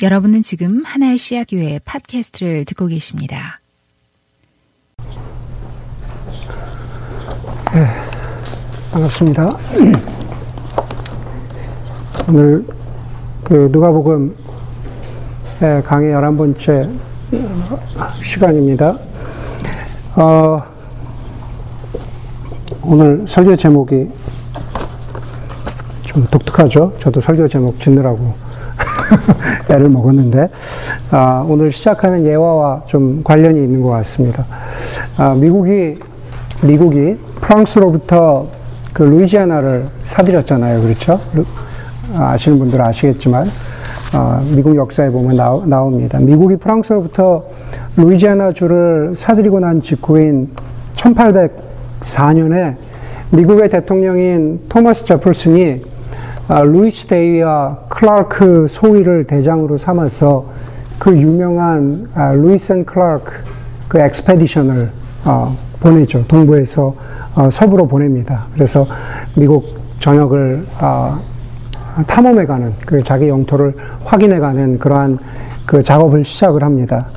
여러분은 지금 하나의 씨앗 교회 팟캐스트를 듣고 계십니다. 네, 반갑습니다. 오늘 그 누가복음 강의 11번째 시간입니다. 어, 오늘 설교 제목이 좀 독특하죠? 저도 설교 제목 짓느라고 애를 먹었는데 아, 오늘 시작하는 예화와 좀 관련이 있는 것 같습니다. 아, 미국이 미국이 프랑스로부터 그 루이지아나를 사들였잖아요, 그렇죠? 아, 아시는 분들은 아시겠지만 아, 미국 역사에 보면 나오, 나옵니다. 미국이 프랑스로부터 루이지아나 주를 사들이고 난 직후인 1804년에 미국의 대통령인 토마스 제퍼슨이 아, 루이스 대위와 클라크 소위를 대장으로 삼아서 그 유명한 아, Lewis and Clark 그 expedition을 어, 보내죠. 동부에서 어, 서부로 보냅니다. 그래서 미국 전역을 어, 탐험해 가는 그 자기 영토를 확인해 가는 그러한 그 작업을 시작을 합니다.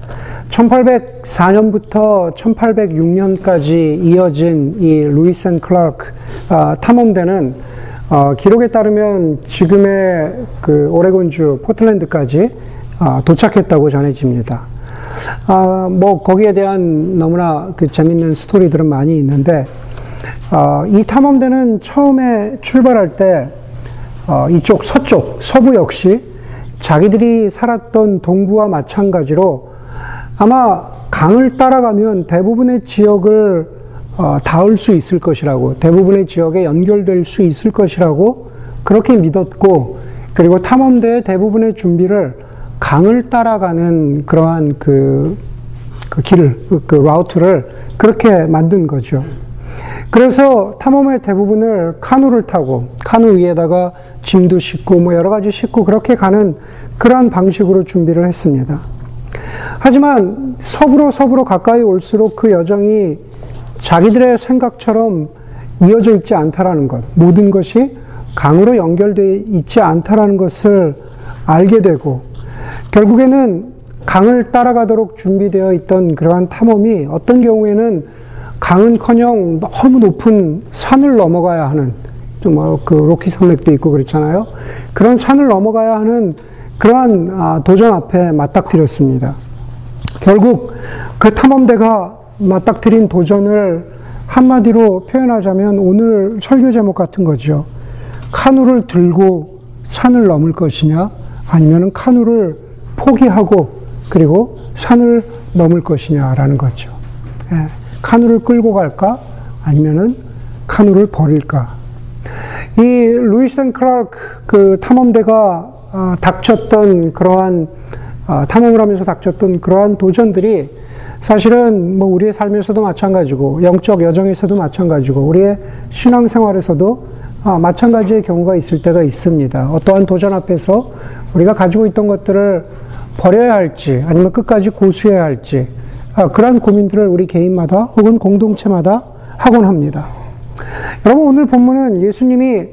1804년부터 1806년까지 이어진 이 Lewis and Clark 탐험대는 어, 기록에 따르면 지금의 그 오레곤주 포틀랜드까지 어, 도착했다고 전해집니다. 어, 뭐 거기에 대한 너무나 그 재밌는 스토리들은 많이 있는데 어, 이 탐험대는 처음에 출발할 때 어, 이쪽 서쪽 서부 역시 자기들이 살았던 동부와 마찬가지로 아마 강을 따라가면 대부분의 지역을 어, 닿을 수 있을 것이라고 대부분의 지역에 연결될 수 있을 것이라고 그렇게 믿었고 그리고 탐험대의 대부분의 준비를 강을 따라가는 그러한 그, 그 길을 그, 그 라우트를 그렇게 만든 거죠. 그래서 탐험의 대부분을 카누를 타고 카누 위에다가 짐도 싣고 뭐 여러 가지 싣고 그렇게 가는 그러한 방식으로 준비를 했습니다. 하지만 서부로 서부로 가까이 올수록 그 여정이 자기들의 생각처럼 이어져 있지 않다라는 것, 모든 것이 강으로 연결되어 있지 않다라는 것을 알게 되고, 결국에는 강을 따라가도록 준비되어 있던 그러한 탐험이 어떤 경우에는 강은 커녕 너무 높은 산을 넘어가야 하는, 좀그 로키 산맥도 있고 그렇잖아요. 그런 산을 넘어가야 하는 그러한 아, 도전 앞에 맞닥뜨렸습니다. 결국 그 탐험대가 맞닥뜨린 도전을 한마디로 표현하자면 오늘 설교 제목 같은 거죠. 카누를 들고 산을 넘을 것이냐, 아니면 카누를 포기하고 그리고 산을 넘을 것이냐라는 거죠. 예, 카누를 끌고 갈까, 아니면은 카누를 버릴까. 이 Lewis and Clark 그 탐험대가 아, 닥쳤던 그러한 아, 탐험을 하면서 닥쳤던 그러한 도전들이 사실은 뭐 우리의 삶에서도 마찬가지고 영적 여정에서도 마찬가지고 우리의 신앙 생활에서도 아, 마찬가지의 경우가 있을 때가 있습니다. 어떠한 도전 앞에서 우리가 가지고 있던 것들을 버려야 할지 아니면 끝까지 고수해야 할지 아, 그러한 고민들을 우리 개인마다 혹은 공동체마다 하곤 합니다. 여러분 오늘 본문은 예수님이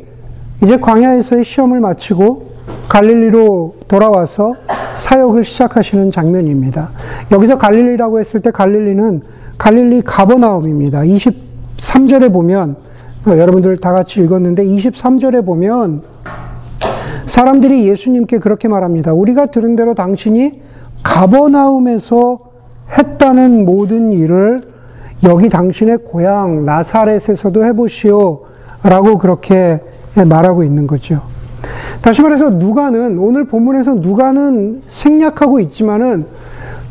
이제 광야에서의 시험을 마치고 갈릴리로 돌아와서 사역을 시작하시는 장면입니다. 여기서 갈릴리라고 했을 때 갈릴리는 갈릴리 가버나움입니다. 23절에 보면 어, 여러분들 다 같이 읽었는데 23절에 보면 사람들이 예수님께 그렇게 말합니다. 우리가 들은 대로 당신이 가버나움에서 했다는 모든 일을 여기 당신의 고향 나사렛에서도 해보시오. 라고 그렇게 말하고 있는 거죠. 다시 말해서 누가는 오늘 본문에서 누가는 생략하고 있지만은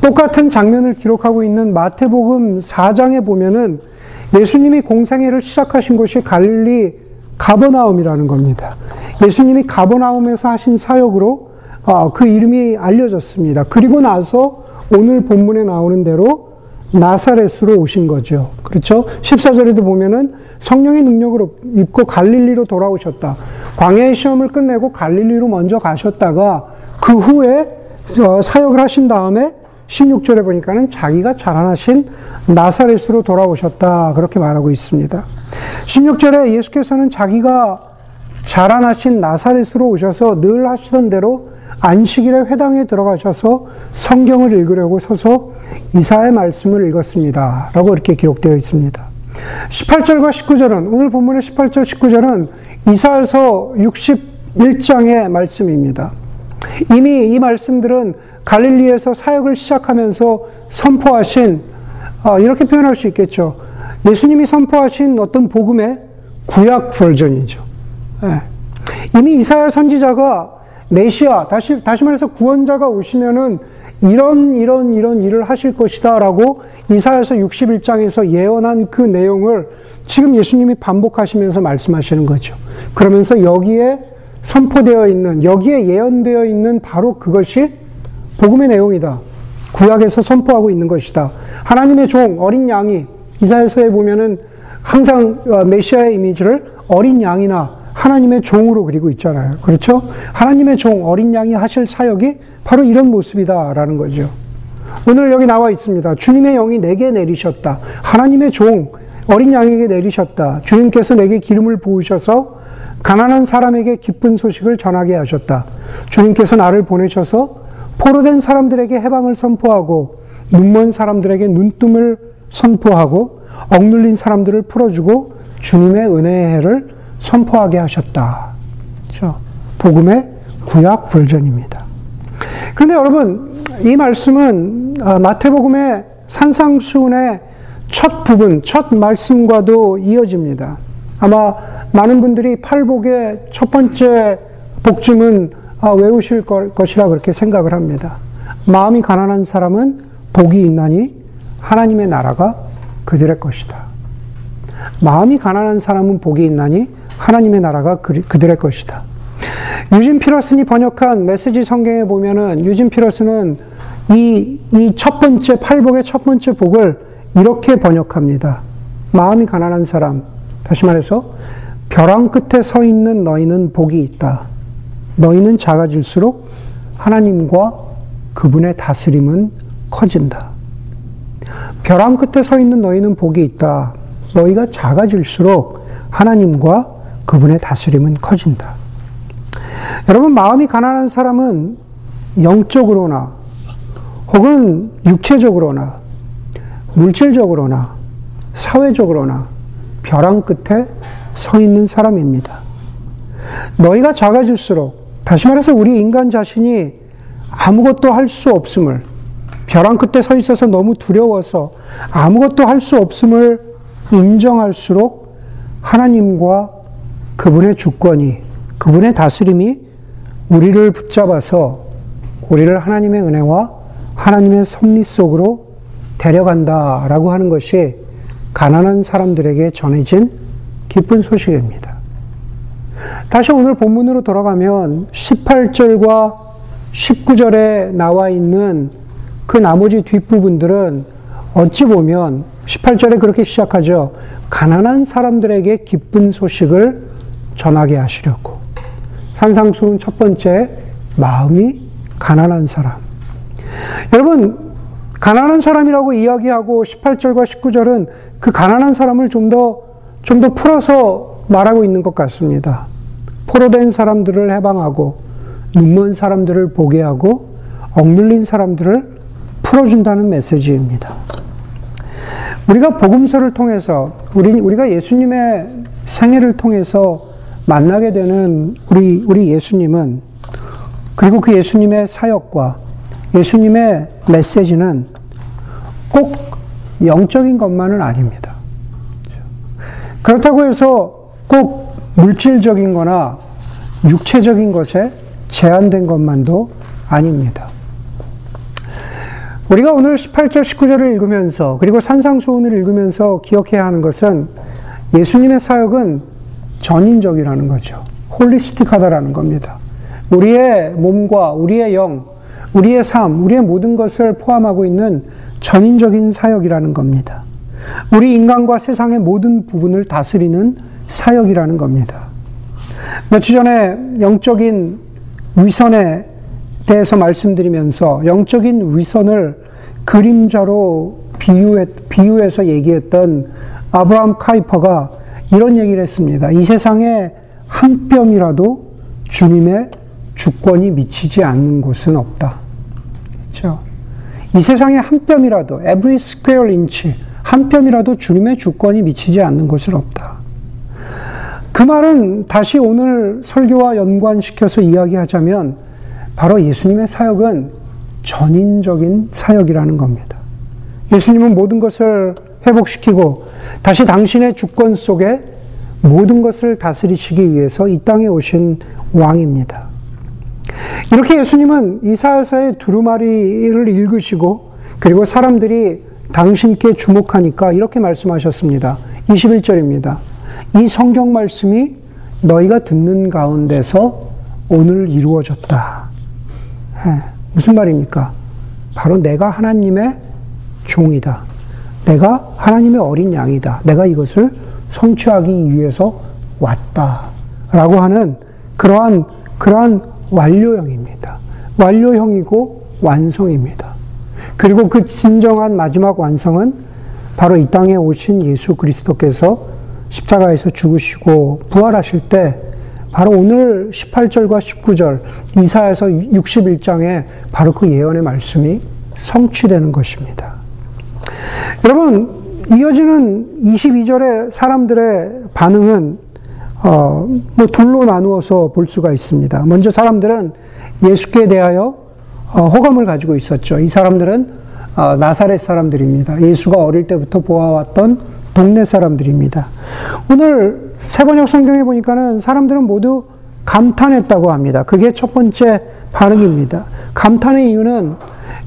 똑같은 장면을 기록하고 있는 마태복음 4장에 보면은 예수님이 공생애를 시작하신 곳이 갈릴리 가버나움이라는 겁니다. 예수님이 가버나움에서 하신 사역으로 아, 그 이름이 알려졌습니다. 그리고 나서 오늘 본문에 나오는 대로 나사렛으로 오신 거죠. 그렇죠? 14절에도 보면은 성령의 능력으로 입고 갈릴리로 돌아오셨다. 광야의 시험을 끝내고 갈릴리로 먼저 가셨다가 그 후에 어, 사역을 하신 다음에 16절에 보니까는 자기가 자라나신 나사렛으로 돌아오셨다. 그렇게 말하고 있습니다. 16절에 예수께서는 자기가 자라나신 나사렛으로 오셔서 늘 하시던 대로 안식일에 회당에 들어가셔서 성경을 읽으려고 서서 이사의 말씀을 읽었습니다. 라고 이렇게 기록되어 있습니다. 18절과 19절은, 오늘 본문의 18절, 19절은 이사에서 61장의 말씀입니다. 이미 이 말씀들은 갈릴리에서 사역을 시작하면서 선포하신, 아, 이렇게 표현할 수 있겠죠. 예수님이 선포하신 어떤 복음의 구약 버전이죠. 예. 이미 이사야 선지자가 메시아, 다시, 다시 말해서 구원자가 오시면은 이런, 이런, 이런 일을 하실 것이다 라고 이사야서 61장에서 예언한 그 내용을 지금 예수님이 반복하시면서 말씀하시는 거죠. 그러면서 여기에 선포되어 있는, 여기에 예언되어 있는 바로 그것이 복음의 내용이다. 구약에서 선포하고 있는 것이다. 하나님의 종, 어린 양이, 이사야서에 보면은 항상 어, 메시아의 이미지를 어린 양이나 하나님의 종으로 그리고 있잖아요. 그렇죠? 하나님의 종, 어린 양이 하실 사역이 바로 이런 모습이다라는 거죠. 오늘 여기 나와 있습니다. 주님의 영이 내게 내리셨다. 하나님의 종, 어린 양에게 내리셨다. 주님께서 내게 기름을 부으셔서 가난한 사람에게 기쁜 소식을 전하게 하셨다. 주님께서 나를 보내셔서 포로된 사람들에게 해방을 선포하고 눈먼 사람들에게 눈뜸을 선포하고 억눌린 사람들을 풀어주고 주님의 은혜의 해를 선포하게 하셨다. 그렇죠? 복음의 구약 불전입니다. 그런데 여러분, 이 말씀은 아, 마태복음의 산상수훈의 첫 부분, 첫 말씀과도 이어집니다. 아마 많은 분들이 팔복의 첫 번째 복쯤은 아, 외우실 것이라 그렇게 생각을 합니다. 마음이 가난한 사람은 복이 있나니 하나님의 나라가 그들의 것이다. 마음이 가난한 사람은 복이 있나니 하나님의 나라가 그들의 것이다. 유진 피러슨이 번역한 메시지 성경에 보면은 유진 피러슨은 이, 이 첫 번째, 팔복의 첫 번째 복을 이렇게 번역합니다. 마음이 가난한 사람, 다시 말해서, 벼랑 끝에 서 있는 너희는 복이 있다. 너희는 작아질수록 하나님과 그분의 다스림은 커진다. 벼랑 끝에 서 있는 너희는 복이 있다. 너희가 작아질수록 하나님과 그분의 다스림은 커진다. 여러분, 마음이 가난한 사람은 영적으로나 혹은 육체적으로나 물질적으로나 사회적으로나 벼랑 끝에 서 있는 사람입니다. 너희가 작아질수록, 다시 말해서 우리 인간 자신이 아무것도 할 수 없음을, 벼랑 끝에 서 있어서 너무 두려워서 아무것도 할 수 없음을 인정할수록 하나님과 그분의 주권이, 그분의 다스림이 우리를 붙잡아서 우리를 하나님의 은혜와 하나님의 섭리 속으로 데려간다라고 하는 것이 가난한 사람들에게 전해진 기쁜 소식입니다. 다시 오늘 본문으로 돌아가면 18절과 19절에 나와 있는 그 나머지 뒷부분들은 어찌 보면 18절에 그렇게 시작하죠. 가난한 사람들에게 기쁜 소식을 전하게 하시려고. 산상수훈 첫 번째, 마음이 가난한 사람. 여러분, 가난한 사람이라고 이야기하고 18절과 19절은 그 가난한 사람을 좀 더, 좀 더 풀어서 말하고 있는 것 같습니다. 포로된 사람들을 해방하고, 눈먼 사람들을 보게 하고, 억눌린 사람들을 풀어준다는 메시지입니다. 우리가 복음서를 통해서, 우리, 우리가 예수님의 생애를 통해서 만나게 되는 우리, 우리 예수님은 그리고 그 예수님의 사역과 예수님의 메시지는 꼭 영적인 것만은 아닙니다. 그렇다고 해서 꼭 물질적인 거나 육체적인 것에 제한된 것만도 아닙니다. 우리가 오늘 18절, 19절을 읽으면서 그리고 산상수훈을 읽으면서 기억해야 하는 것은 예수님의 사역은 전인적이라는 거죠. 홀리스틱하다라는 겁니다. 우리의 몸과 우리의 영, 우리의 삶, 우리의 모든 것을 포함하고 있는 전인적인 사역이라는 겁니다. 우리 인간과 세상의 모든 부분을 다스리는 사역이라는 겁니다. 며칠 전에 영적인 위선에 대해서 말씀드리면서 영적인 위선을 그림자로 비유해, 비유해서 얘기했던 아브라함 카이퍼가 이런 얘기를 했습니다. 이 세상에 한 뼘이라도 주님의 주권이 미치지 않는 곳은 없다. 그렇죠? 이 세상에 한 뼘이라도 every square inch 한 뼘이라도 주님의 주권이 미치지 않는 곳은 없다. 그 말은 다시 오늘 설교와 연관시켜서 이야기하자면 바로 예수님의 사역은 전인적인 사역이라는 겁니다. 예수님은 모든 것을 회복시키고 다시 당신의 주권 속에 모든 것을 다스리시기 위해서 이 땅에 오신 왕입니다. 이렇게 예수님은 이사야서의 두루마리를 읽으시고 그리고 사람들이 당신께 주목하니까 이렇게 말씀하셨습니다. 21절입니다. 이 성경 말씀이 너희가 듣는 가운데서 오늘 이루어졌다. 네, 무슨 말입니까? 바로 내가 하나님의 종이다. 내가 하나님의 어린 양이다. 내가 이것을 성취하기 위해서 왔다. 라고 하는 그러한, 그러한 완료형입니다. 완료형이고 완성입니다. 그리고 그 진정한 마지막 완성은 바로 이 땅에 오신 예수 그리스도께서 십자가에서 죽으시고 부활하실 때 바로 오늘 18절과 19절 이사에서 61장에 바로 그 예언의 말씀이 성취되는 것입니다. 여러분 이어지는 22절의 사람들의 반응은 어, 뭐 둘로 나누어서 볼 수가 있습니다. 먼저 사람들은 예수께 대하여 어, 호감을 가지고 있었죠. 이 사람들은 어, 나사렛 사람들입니다. 예수가 어릴 때부터 보아왔던 동네 사람들입니다. 오늘 세번역 성경에 보니까는 사람들은 모두 감탄했다고 합니다. 그게 첫 번째 반응입니다. 감탄의 이유는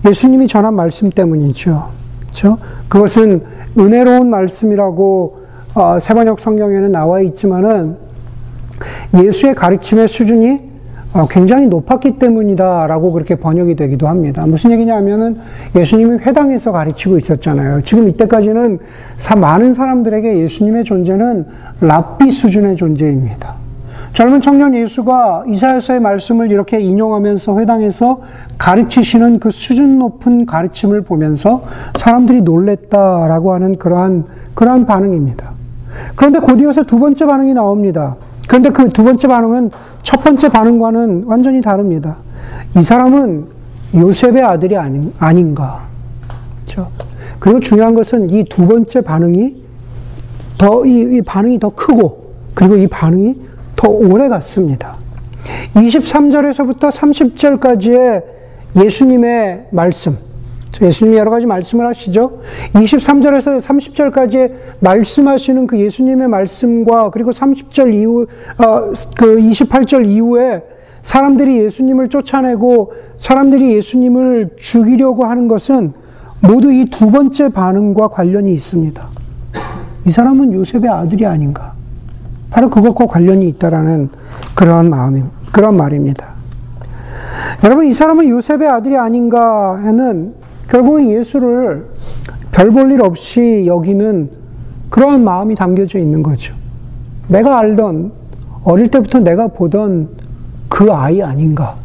예수님이 전한 말씀 때문이죠. 그렇죠? 그것은 은혜로운 말씀이라고 어, 세번역 성경에는 나와 있지만은 예수의 가르침의 수준이 어, 굉장히 높았기 때문이다라고 그렇게 번역이 되기도 합니다. 무슨 얘기냐면은 예수님이 회당에서 가르치고 있었잖아요. 지금 이때까지는 많은 사람들에게 예수님의 존재는 랍비 수준의 존재입니다. 젊은 청년 예수가 이사야서의 말씀을 이렇게 인용하면서 회당에서 가르치시는 그 수준 높은 가르침을 보면서 사람들이 놀랬다라고 하는 그러한 그러한 반응입니다. 그런데 곧 이어서 두 번째 반응이 나옵니다. 그런데 그 두 번째 반응은 첫 번째 반응과는 완전히 다릅니다. 이 사람은 요셉의 아들이 아닌, 아닌가. 그렇죠? 그리고 중요한 것은 이 두 번째 반응이 더, 이, 이 반응이 더 크고, 그리고 이 반응이 더 오래 갔습니다. 23절에서부터 30절까지의 예수님의 말씀, 예수님이 여러 가지 말씀을 하시죠. 23절에서 30절까지 말씀하시는 그 예수님의 말씀과 그리고 30절 이후, 어, 그 28절 이후에 사람들이 예수님을 쫓아내고 사람들이 예수님을 죽이려고 하는 것은 모두 이 두 번째 반응과 관련이 있습니다. 이 사람은 요셉의 아들이 아닌가. 바로 그것과 관련이 있다라는 그러한 마음이, 그런 말입니다. 여러분, 이 사람은 요셉의 아들이 아닌가 하는 결국은 예수를 별 볼 일 없이 여기는 그러한 마음이 담겨져 있는 거죠. 내가 알던, 어릴 때부터 내가 보던 그 아이 아닌가.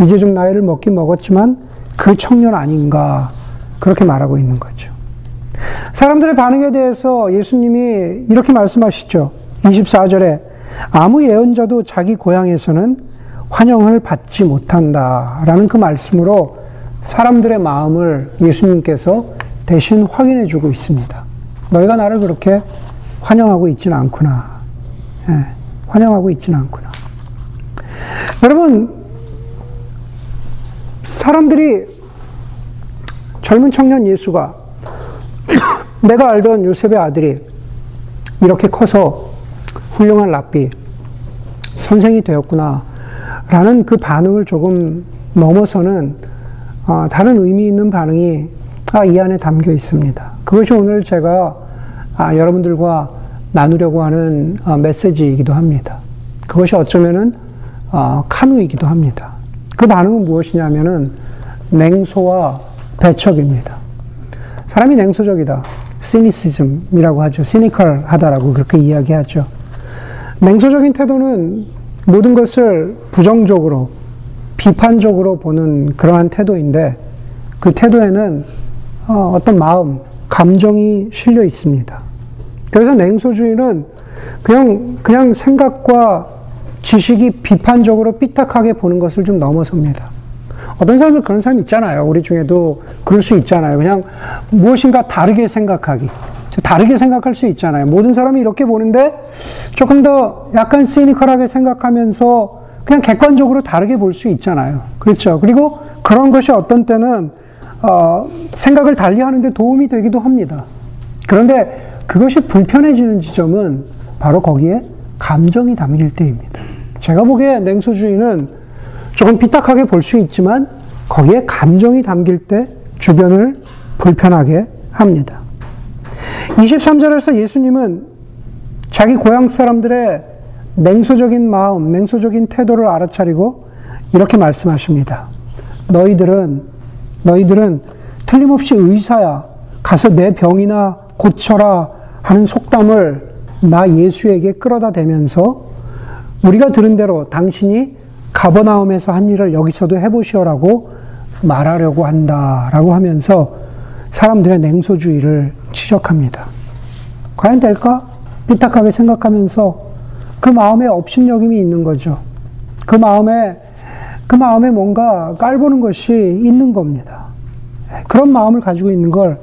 이제 좀 나이를 먹긴 먹었지만 그 청년 아닌가. 그렇게 말하고 있는 거죠. 사람들의 반응에 대해서 예수님이 이렇게 말씀하시죠. 24절에 아무 예언자도 자기 고향에서는 환영을 받지 못한다. 라는 그 말씀으로 사람들의 마음을 예수님께서 대신 확인해 주고 있습니다. 너희가 나를 그렇게 환영하고 있지는 않구나. 예, 환영하고 있지는 않구나. 여러분, 사람들이 젊은 청년 예수가 내가 알던 요셉의 아들이 이렇게 커서 훌륭한 랍비, 선생이 되었구나. 라는 그 반응을 조금 넘어서는 어, 다른 의미 있는 반응이 아, 이 안에 담겨 있습니다. 그것이 오늘 제가 아, 여러분들과 나누려고 하는 어, 메시지이기도 합니다. 그것이 어쩌면은 어, 카누이기도 합니다. 그 반응은 무엇이냐면은 냉소와 배척입니다. 사람이 냉소적이다. 시니시즘이라고 하죠. 시니컬하다라고 그렇게 이야기하죠. 냉소적인 태도는 모든 것을 부정적으로 비판적으로 보는 그러한 태도인데 그 태도에는 어, 어떤 마음, 감정이 실려 있습니다. 그래서 냉소주의는 그냥, 그냥 생각과 지식이 비판적으로 삐딱하게 보는 것을 좀 넘어섭니다. 어떤 사람들 그런 사람 있잖아요. 우리 중에도 그럴 수 있잖아요. 그냥 무엇인가 다르게 생각하기. 다르게 생각할 수 있잖아요. 모든 사람이 이렇게 보는데 조금 더 약간 시니컬하게 생각하면서 그냥 객관적으로 다르게 볼 수 있잖아요. 그렇죠. 그리고 그런 것이 어떤 때는 어, 생각을 달리 하는데 도움이 되기도 합니다. 그런데 그것이 불편해지는 지점은 바로 거기에 감정이 담길 때입니다. 제가 보기에 냉소주의는 조금 삐딱하게 볼 수 있지만 거기에 감정이 담길 때 주변을 불편하게 합니다. 23절에서 예수님은 자기 고향 사람들의 냉소적인 마음, 냉소적인 태도를 알아차리고 이렇게 말씀하십니다. 너희들은, 너희들은 틀림없이 의사야. 가서 내 병이나 고쳐라 하는 속담을 나 예수에게 끌어다 대면서 우리가 들은 대로 당신이 가버나움에서 한 일을 여기서도 해보시오라고 말하려고 한다라고 하면서 사람들의 냉소주의를 지적합니다. 과연 될까? 삐딱하게 생각하면서 그 마음에 업신여김이 있는 거죠. 그 마음에, 그 마음에 뭔가 깔보는 것이 있는 겁니다. 그런 마음을 가지고 있는 걸,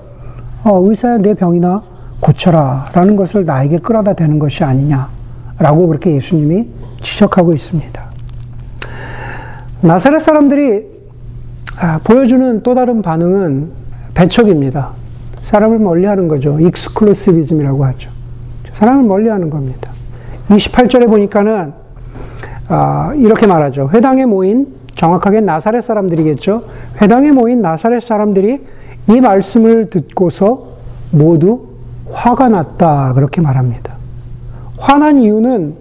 어, 의사야 내 병이나 고쳐라. 라는 것을 나에게 끌어다 대는 것이 아니냐. 라고 그렇게 예수님이 지적하고 있습니다. 나사렛 사람들이 아, 보여주는 또 다른 반응은 배척입니다. 사람을 멀리 하는 거죠. 익스클루시비즘이라고 하죠. 사람을 멀리 하는 겁니다. 28절에 보니까는 아, 이렇게 말하죠. 회당에 모인 정확하게 나사렛 사람들이겠죠. 회당에 모인 나사렛 사람들이 이 말씀을 듣고서 모두 화가 났다 그렇게 말합니다. 화난 이유는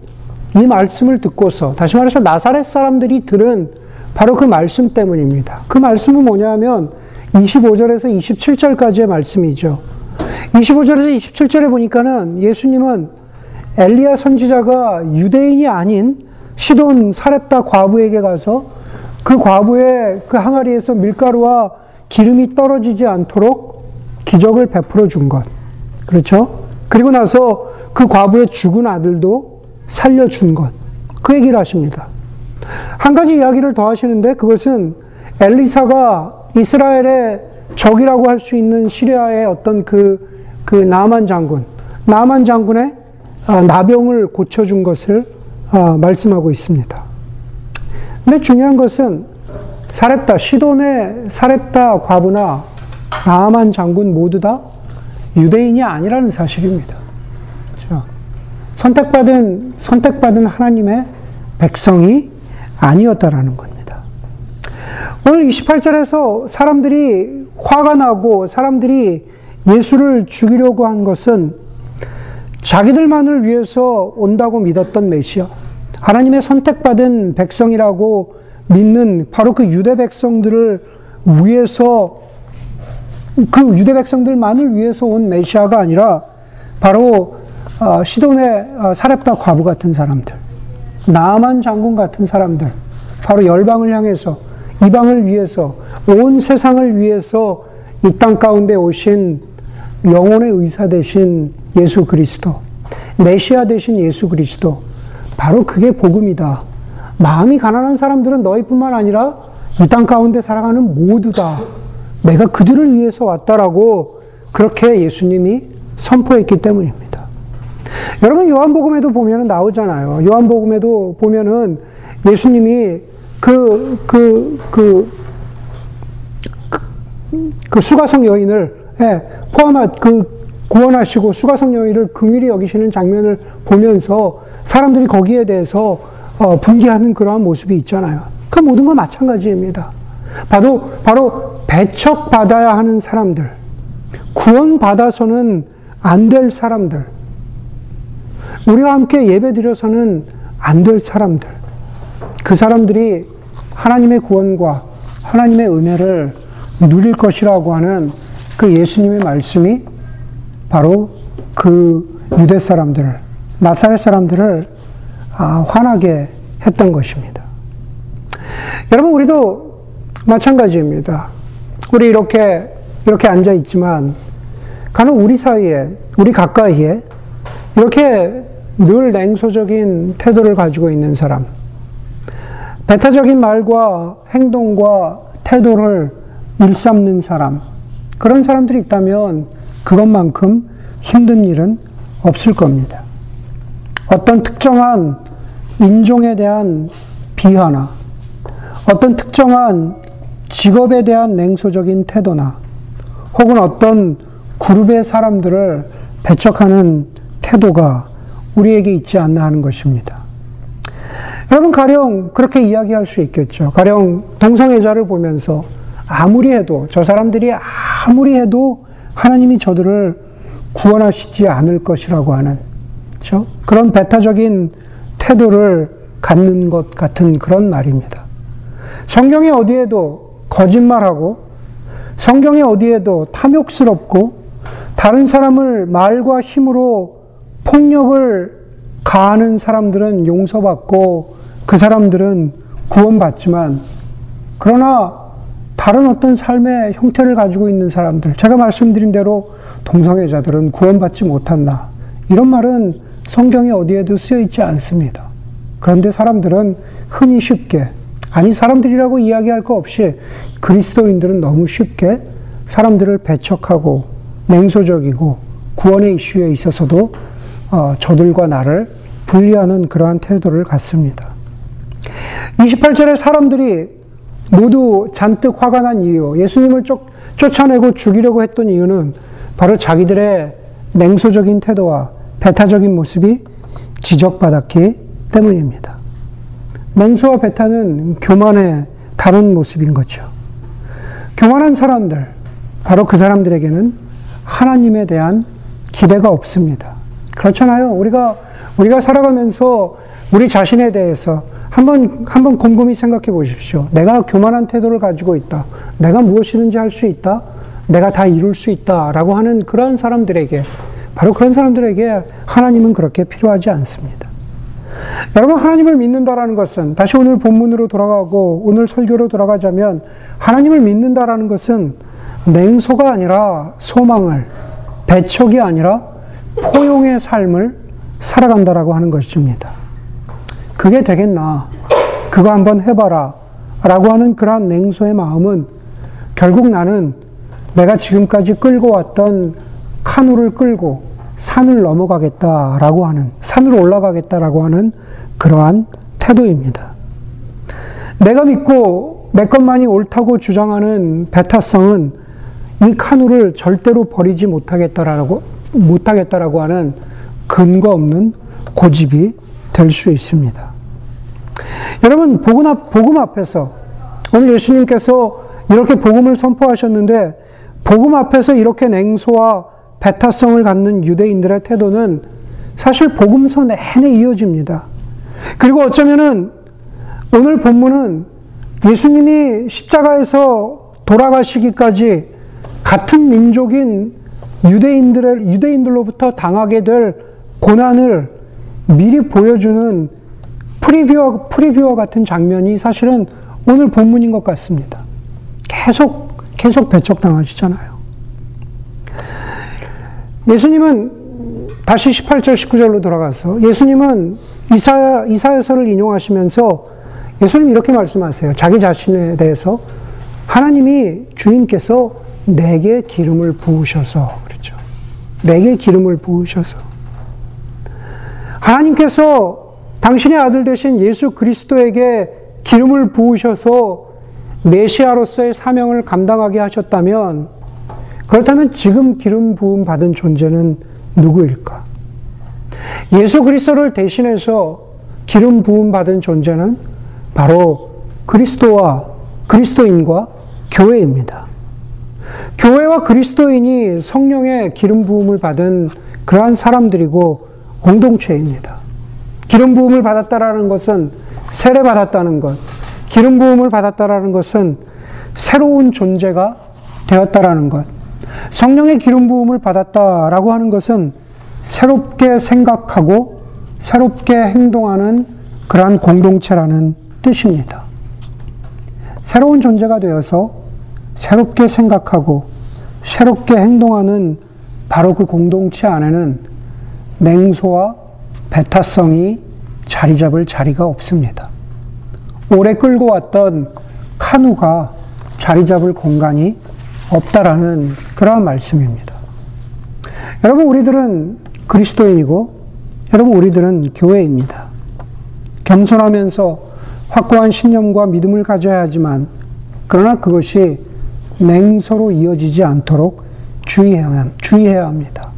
이 말씀을 듣고서 다시 말해서 나사렛 사람들이 들은 바로 그 말씀 때문입니다. 그 말씀은 뭐냐면 25절에서 27절까지의 말씀이죠. 25절에서 27절에 보니까는 예수님은 엘리야 선지자가 유대인이 아닌 시돈 사렙다 과부에게 가서 그 과부의 그 항아리에서 밀가루와 기름이 떨어지지 않도록 기적을 베풀어 준 것. 그렇죠? 그리고 나서 그 과부의 죽은 아들도 살려준 것. 그 얘기를 하십니다. 한 가지 이야기를 더 하시는데 그것은 엘리사가 이스라엘의 적이라고 할 수 있는 시리아의 어떤 그, 그 나만 장군, 나만 장군의 아, 나병을 고쳐준 것을 아, 말씀하고 있습니다. 근데 중요한 것은 사렙다, 시돈의 사렙다 과부나 나만 장군 모두 다 유대인이 아니라는 사실입니다. 그렇죠? 선택받은, 선택받은 하나님의 백성이 아니었다라는 겁니다. 오늘 28절에서 사람들이 화가 나고 사람들이 예수를 죽이려고 한 것은 자기들만을 위해서 온다고 믿었던 메시아, 하나님의 선택받은 백성이라고 믿는 바로 그 유대 백성들을 위해서 그 유대 백성들만을 위해서 온 메시아가 아니라 바로 어, 시돈의 어, 사렙다 과부 같은 사람들, 나만 장군 같은 사람들, 바로 열방을 향해서 이방을 위해서 온 세상을 위해서 이 땅 가운데 오신 영혼의 의사 되신 예수 그리스도, 메시아 되신 예수 그리스도, 바로 그게 복음이다. 마음이 가난한 사람들은 너희뿐만 아니라 이 땅 가운데 살아가는 모두다. 내가 그들을 위해서 왔다라고 그렇게 예수님이 선포했기 때문입니다. 여러분 요한복음에도 보면 나오잖아요. 요한복음에도 보면은 예수님이 그, 그, 그, 그, 그 수가성 여인을 예, 포함한 그 구원하시고 수가성 여인을 긍휼히 여기시는 장면을 보면서 사람들이 거기에 대해서 어, 분개하는 그러한 모습이 있잖아요. 그 모든 건 마찬가지입니다. 바로, 바로 배척 받아야 하는 사람들, 구원 받아서는 안 될 사람들, 우리와 함께 예배 드려서는 안 될 사람들, 그 사람들이 하나님의 구원과 하나님의 은혜를 누릴 것이라고 하는 그 예수님의 말씀이 바로 그 유대 사람들을, 나사렛 사람들을 아, 화나게 했던 것입니다. 여러분, 우리도 마찬가지입니다. 우리 이렇게, 이렇게 앉아 있지만, 간혹 우리 사이에, 우리 가까이에, 이렇게 늘 냉소적인 태도를 가지고 있는 사람, 배타적인 말과 행동과 태도를 일삼는 사람, 그런 사람들이 있다면 그것만큼 힘든 일은 없을 겁니다. 어떤 특정한 인종에 대한 비하나 어떤 특정한 직업에 대한 냉소적인 태도나 혹은 어떤 그룹의 사람들을 배척하는 태도가 우리에게 있지 않나 하는 것입니다. 여러분, 가령 그렇게 이야기할 수 있겠죠. 가령 동성애자를 보면서 아무리 해도, 저 사람들이 아무리 해도 하나님이 저들을 구원하시지 않을 것이라고 하는, 그렇죠? 그런 배타적인 태도를 갖는 것 같은 그런 말입니다. 성경에 어디에도 거짓말하고, 성경에 어디에도 탐욕스럽고, 다른 사람을 말과 힘으로 폭력을 가하는 사람들은 용서받고 그 사람들은 구원받지만 그러나 다른 어떤 삶의 형태를 가지고 있는 사람들, 제가 말씀드린 대로 동성애자들은 구원받지 못한다. 이런 말은 성경에 어디에도 쓰여 있지 않습니다. 그런데 사람들은 흔히 쉽게, 아니, 사람들이라고 이야기할 거 없이 그리스도인들은 너무 쉽게 사람들을 배척하고 냉소적이고 구원의 이슈에 있어서도 어, 저들과 나를 분리하는 그러한 태도를 갖습니다. 28절에 사람들이 모두 잔뜩 화가 난 이유, 예수님을 쫓, 쫓아내고 죽이려고 했던 이유는 바로 자기들의 냉소적인 태도와 배타적인 모습이 지적받았기 때문입니다. 냉소와 배타는 교만의 다른 모습인 거죠. 교만한 사람들, 바로 그 사람들에게는 하나님에 대한 기대가 없습니다. 그렇잖아요. 우리가, 우리가 살아가면서 우리 자신에 대해서 한번, 한번 곰곰이 생각해 보십시오. 내가 교만한 태도를 가지고 있다. 내가 무엇이든지 할 수 있다. 내가 다 이룰 수 있다. 라고 하는 그런 사람들에게 바로 그런 사람들에게 하나님은 그렇게 필요하지 않습니다. 여러분, 하나님을 믿는다라는 것은, 다시 오늘 본문으로 돌아가고, 오늘 설교로 돌아가자면, 하나님을 믿는다라는 것은 냉소가 아니라 소망을, 배척이 아니라 포용의 삶을 살아간다라고 하는 것입니다. 그게 되겠나? 그거 한번 해봐라. 라고 하는 그러한 냉소의 마음은 결국 나는 내가 지금까지 끌고 왔던 카누를 끌고 산을 넘어가겠다라고 하는, 산으로 올라가겠다라고 하는 그러한 태도입니다. 내가 믿고 내 것만이 옳다고 주장하는 배타성은 이 카누를 절대로 버리지 못하겠다라고, 못하겠다라고 하는 근거 없는 고집이 될 수 있습니다. 여러분, 복음, 앞, 복음 앞에서 오늘 예수님께서 이렇게 복음을 선포하셨는데 복음 앞에서 이렇게 냉소와 배타성을 갖는 유대인들의 태도는 사실 복음서 내내 이어집니다. 그리고 어쩌면은 오늘 본문은 예수님이 십자가에서 돌아가시기까지 같은 민족인 유대인들의, 유대인들로부터 당하게 될 고난을 미리 보여주는 프리뷰어, 프리뷰어 같은 장면이 사실은 오늘 본문인 것 같습니다. 계속, 계속 배척당하시잖아요. 예수님은 다시 18절, 19절로 돌아가서 예수님은 이사, 이사야서를 인용하시면서 예수님 이렇게 말씀하세요. 자기 자신에 대해서 하나님이 주님께서 내게 기름을 부으셔서. 내게 기름을 부으셔서 하나님께서 당신의 아들 되신 예수 그리스도에게 기름을 부으셔서 메시아로서의 사명을 감당하게 하셨다면 그렇다면 지금 기름 부음 받은 존재는 누구일까? 예수 그리스도를 대신해서 기름 부음 받은 존재는 바로 그리스도와 그리스도인과 교회입니다. 교회와 그리스도인이 성령의 기름 부음을 받은 그러한 사람들이고 공동체입니다. 기름 부음을 받았다라는 것은 세례 받았다는 것. 기름 부음을 받았다라는 것은 새로운 존재가 되었다라는 것. 성령의 기름 부음을 받았다라고 하는 것은 새롭게 생각하고 새롭게 행동하는 그러한 공동체라는 뜻입니다. 새로운 존재가 되어서 새롭게 생각하고 새롭게 행동하는 바로 그 공동체 안에는 냉소와 배타성이 자리 잡을 자리가 없습니다. 오래 끌고 왔던 카누가 자리 잡을 공간이 없다라는 그러한 말씀입니다. 여러분, 우리들은 그리스도인이고, 여러분, 우리들은 교회입니다. 겸손하면서 확고한 신념과 믿음을 가져야 하지만, 그러나 그것이 냉소로 이어지지 않도록 주의해야, 주의해야 합니다.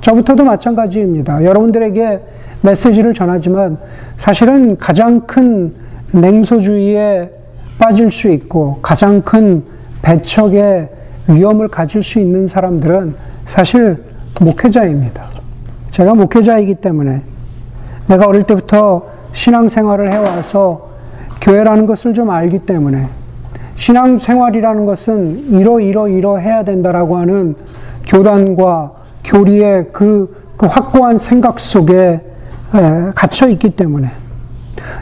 저부터도 마찬가지입니다. 여러분들에게 메시지를 전하지만 사실은 가장 큰 냉소주의에 빠질 수 있고 가장 큰 배척의 위험을 가질 수 있는 사람들은 사실 목회자입니다. 제가 목회자이기 때문에 내가 어릴 때부터 신앙생활을 해와서 교회라는 것을 좀 알기 때문에 신앙생활이라는 것은 이러 이러 이러 해야 된다라고 하는 교단과 교리의 그, 그 확고한 생각 속에 갇혀 있기 때문에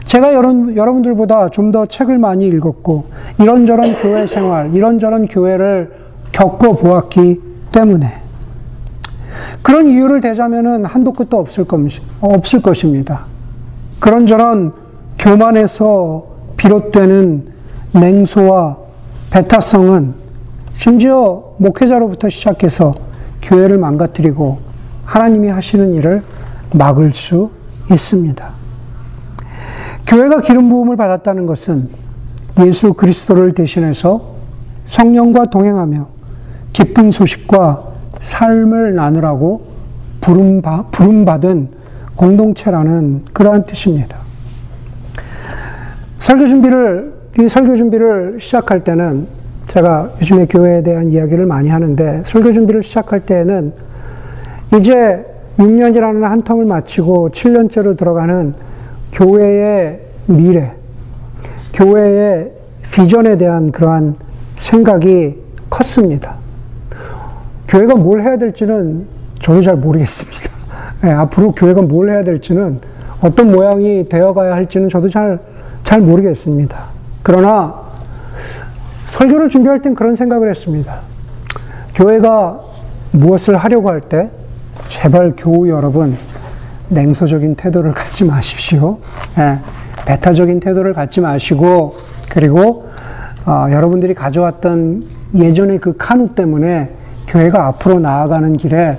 제가 여러분, 여러분들보다 좀 더 책을 많이 읽었고 이런저런 교회 생활, 이런저런 교회를 겪어 보았기 때문에 그런 이유를 대자면은 한도 끝도 없을, 것, 없을 것입니다. 그런저런 교만에서 비롯되는 냉소와 배타성은 심지어 목회자로부터 시작해서 교회를 망가뜨리고 하나님이 하시는 일을 막을 수 있습니다. 교회가 기름 부음을 받았다는 것은 예수 그리스도를 대신해서 성령과 동행하며 기쁜 소식과 삶을 나누라고 부름받은 공동체라는 그러한 뜻입니다. 설교 준비를, 이 설교 준비를 시작할 때는 제가 요즘에 교회에 대한 이야기를 많이 하는데 설교 준비를 시작할 때는 이제 6년이라는 한 텀을 마치고 7년째로 들어가는 교회의 미래, 교회의 비전에 대한 그러한 생각이 컸습니다. 교회가 뭘 해야 될지는 저도 잘 모르겠습니다. 네, 앞으로 교회가 뭘 해야 될지는 어떤 모양이 되어가야 할지는 저도 잘, 잘 모르겠습니다. 그러나 설교를 준비할 땐 그런 생각을 했습니다. 교회가 무엇을 하려고 할 때 제발 교우 여러분 냉소적인 태도를 갖지 마십시오. 예, 배타적인 태도를 갖지 마시고 그리고 어, 여러분들이 가져왔던 예전의 그 카누 때문에 교회가 앞으로 나아가는 길에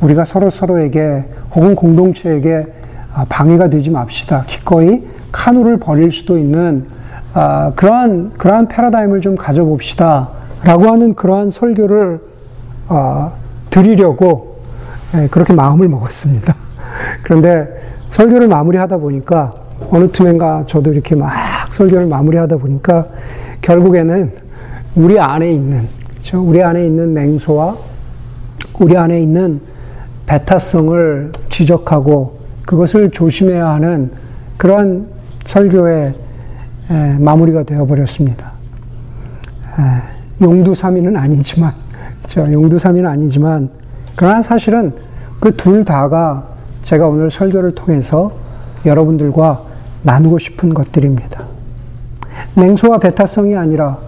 우리가 서로 서로에게 혹은 공동체에게 아, 방해가 되지 맙시다. 기꺼이 카누를 버릴 수도 있는 아, 그러한 그러한 패러다임을 좀 가져봅시다 라고 하는 그러한 설교를 아, 드리려고 예, 그렇게 마음을 먹었습니다. 그런데 설교를 마무리하다 보니까 어느 틈엔가 저도 이렇게 막 설교를 마무리하다 보니까 결국에는 우리 안에 있는 그렇죠? 우리 안에 있는 냉소와 우리 안에 있는 배타성을 지적하고 그것을 조심해야 하는 그러한 설교의 마무리가 되어버렸습니다. 용두삼이는 아니지만, 그렇죠? 용두삼이는 아니지만, 그러나 사실은 그 둘 다가 제가 오늘 설교를 통해서 여러분들과 나누고 싶은 것들입니다. 냉소와 배타성이 아니라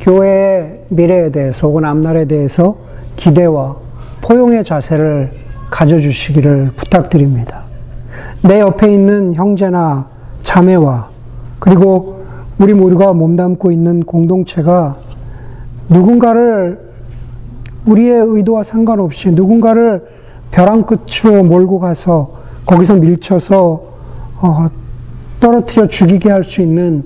교회의 미래에 대해서 혹은 앞날에 대해서 기대와 포용의 자세를 가져주시기를 부탁드립니다. 내 옆에 있는 형제나 자매와 그리고 우리 모두가 몸담고 있는 공동체가 누군가를 우리의 의도와 상관없이 누군가를 벼랑 끝으로 몰고 가서 거기서 밀쳐서 어, 떨어뜨려 죽이게 할 수 있는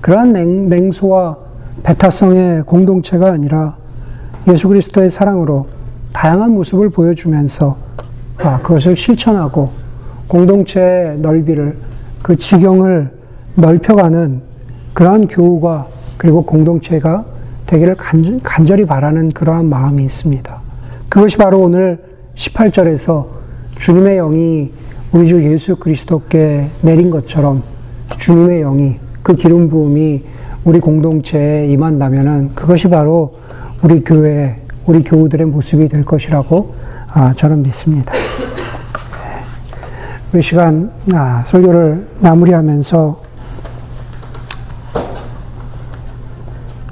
그러한 냉, 냉소와 배타성의 공동체가 아니라 예수 그리스도의 사랑으로 다양한 모습을 보여주면서 아, 그것을 실천하고 공동체의 넓이를 그 지경을 넓혀가는 그러한 교우가 그리고 공동체가 되기를 간절히 바라는 그러한 마음이 있습니다. 그것이 바로 오늘 18절에서 주님의 영이 우리 주 예수 그리스도께 내린 것처럼 주님의 영이 그 기름 부음이 우리 공동체에 임한다면은 그것이 바로 우리 교회, 우리 교우들의 모습이 될 것이라고 아, 저는 믿습니다. 네. 우리 시간 아, 설교를 마무리하면서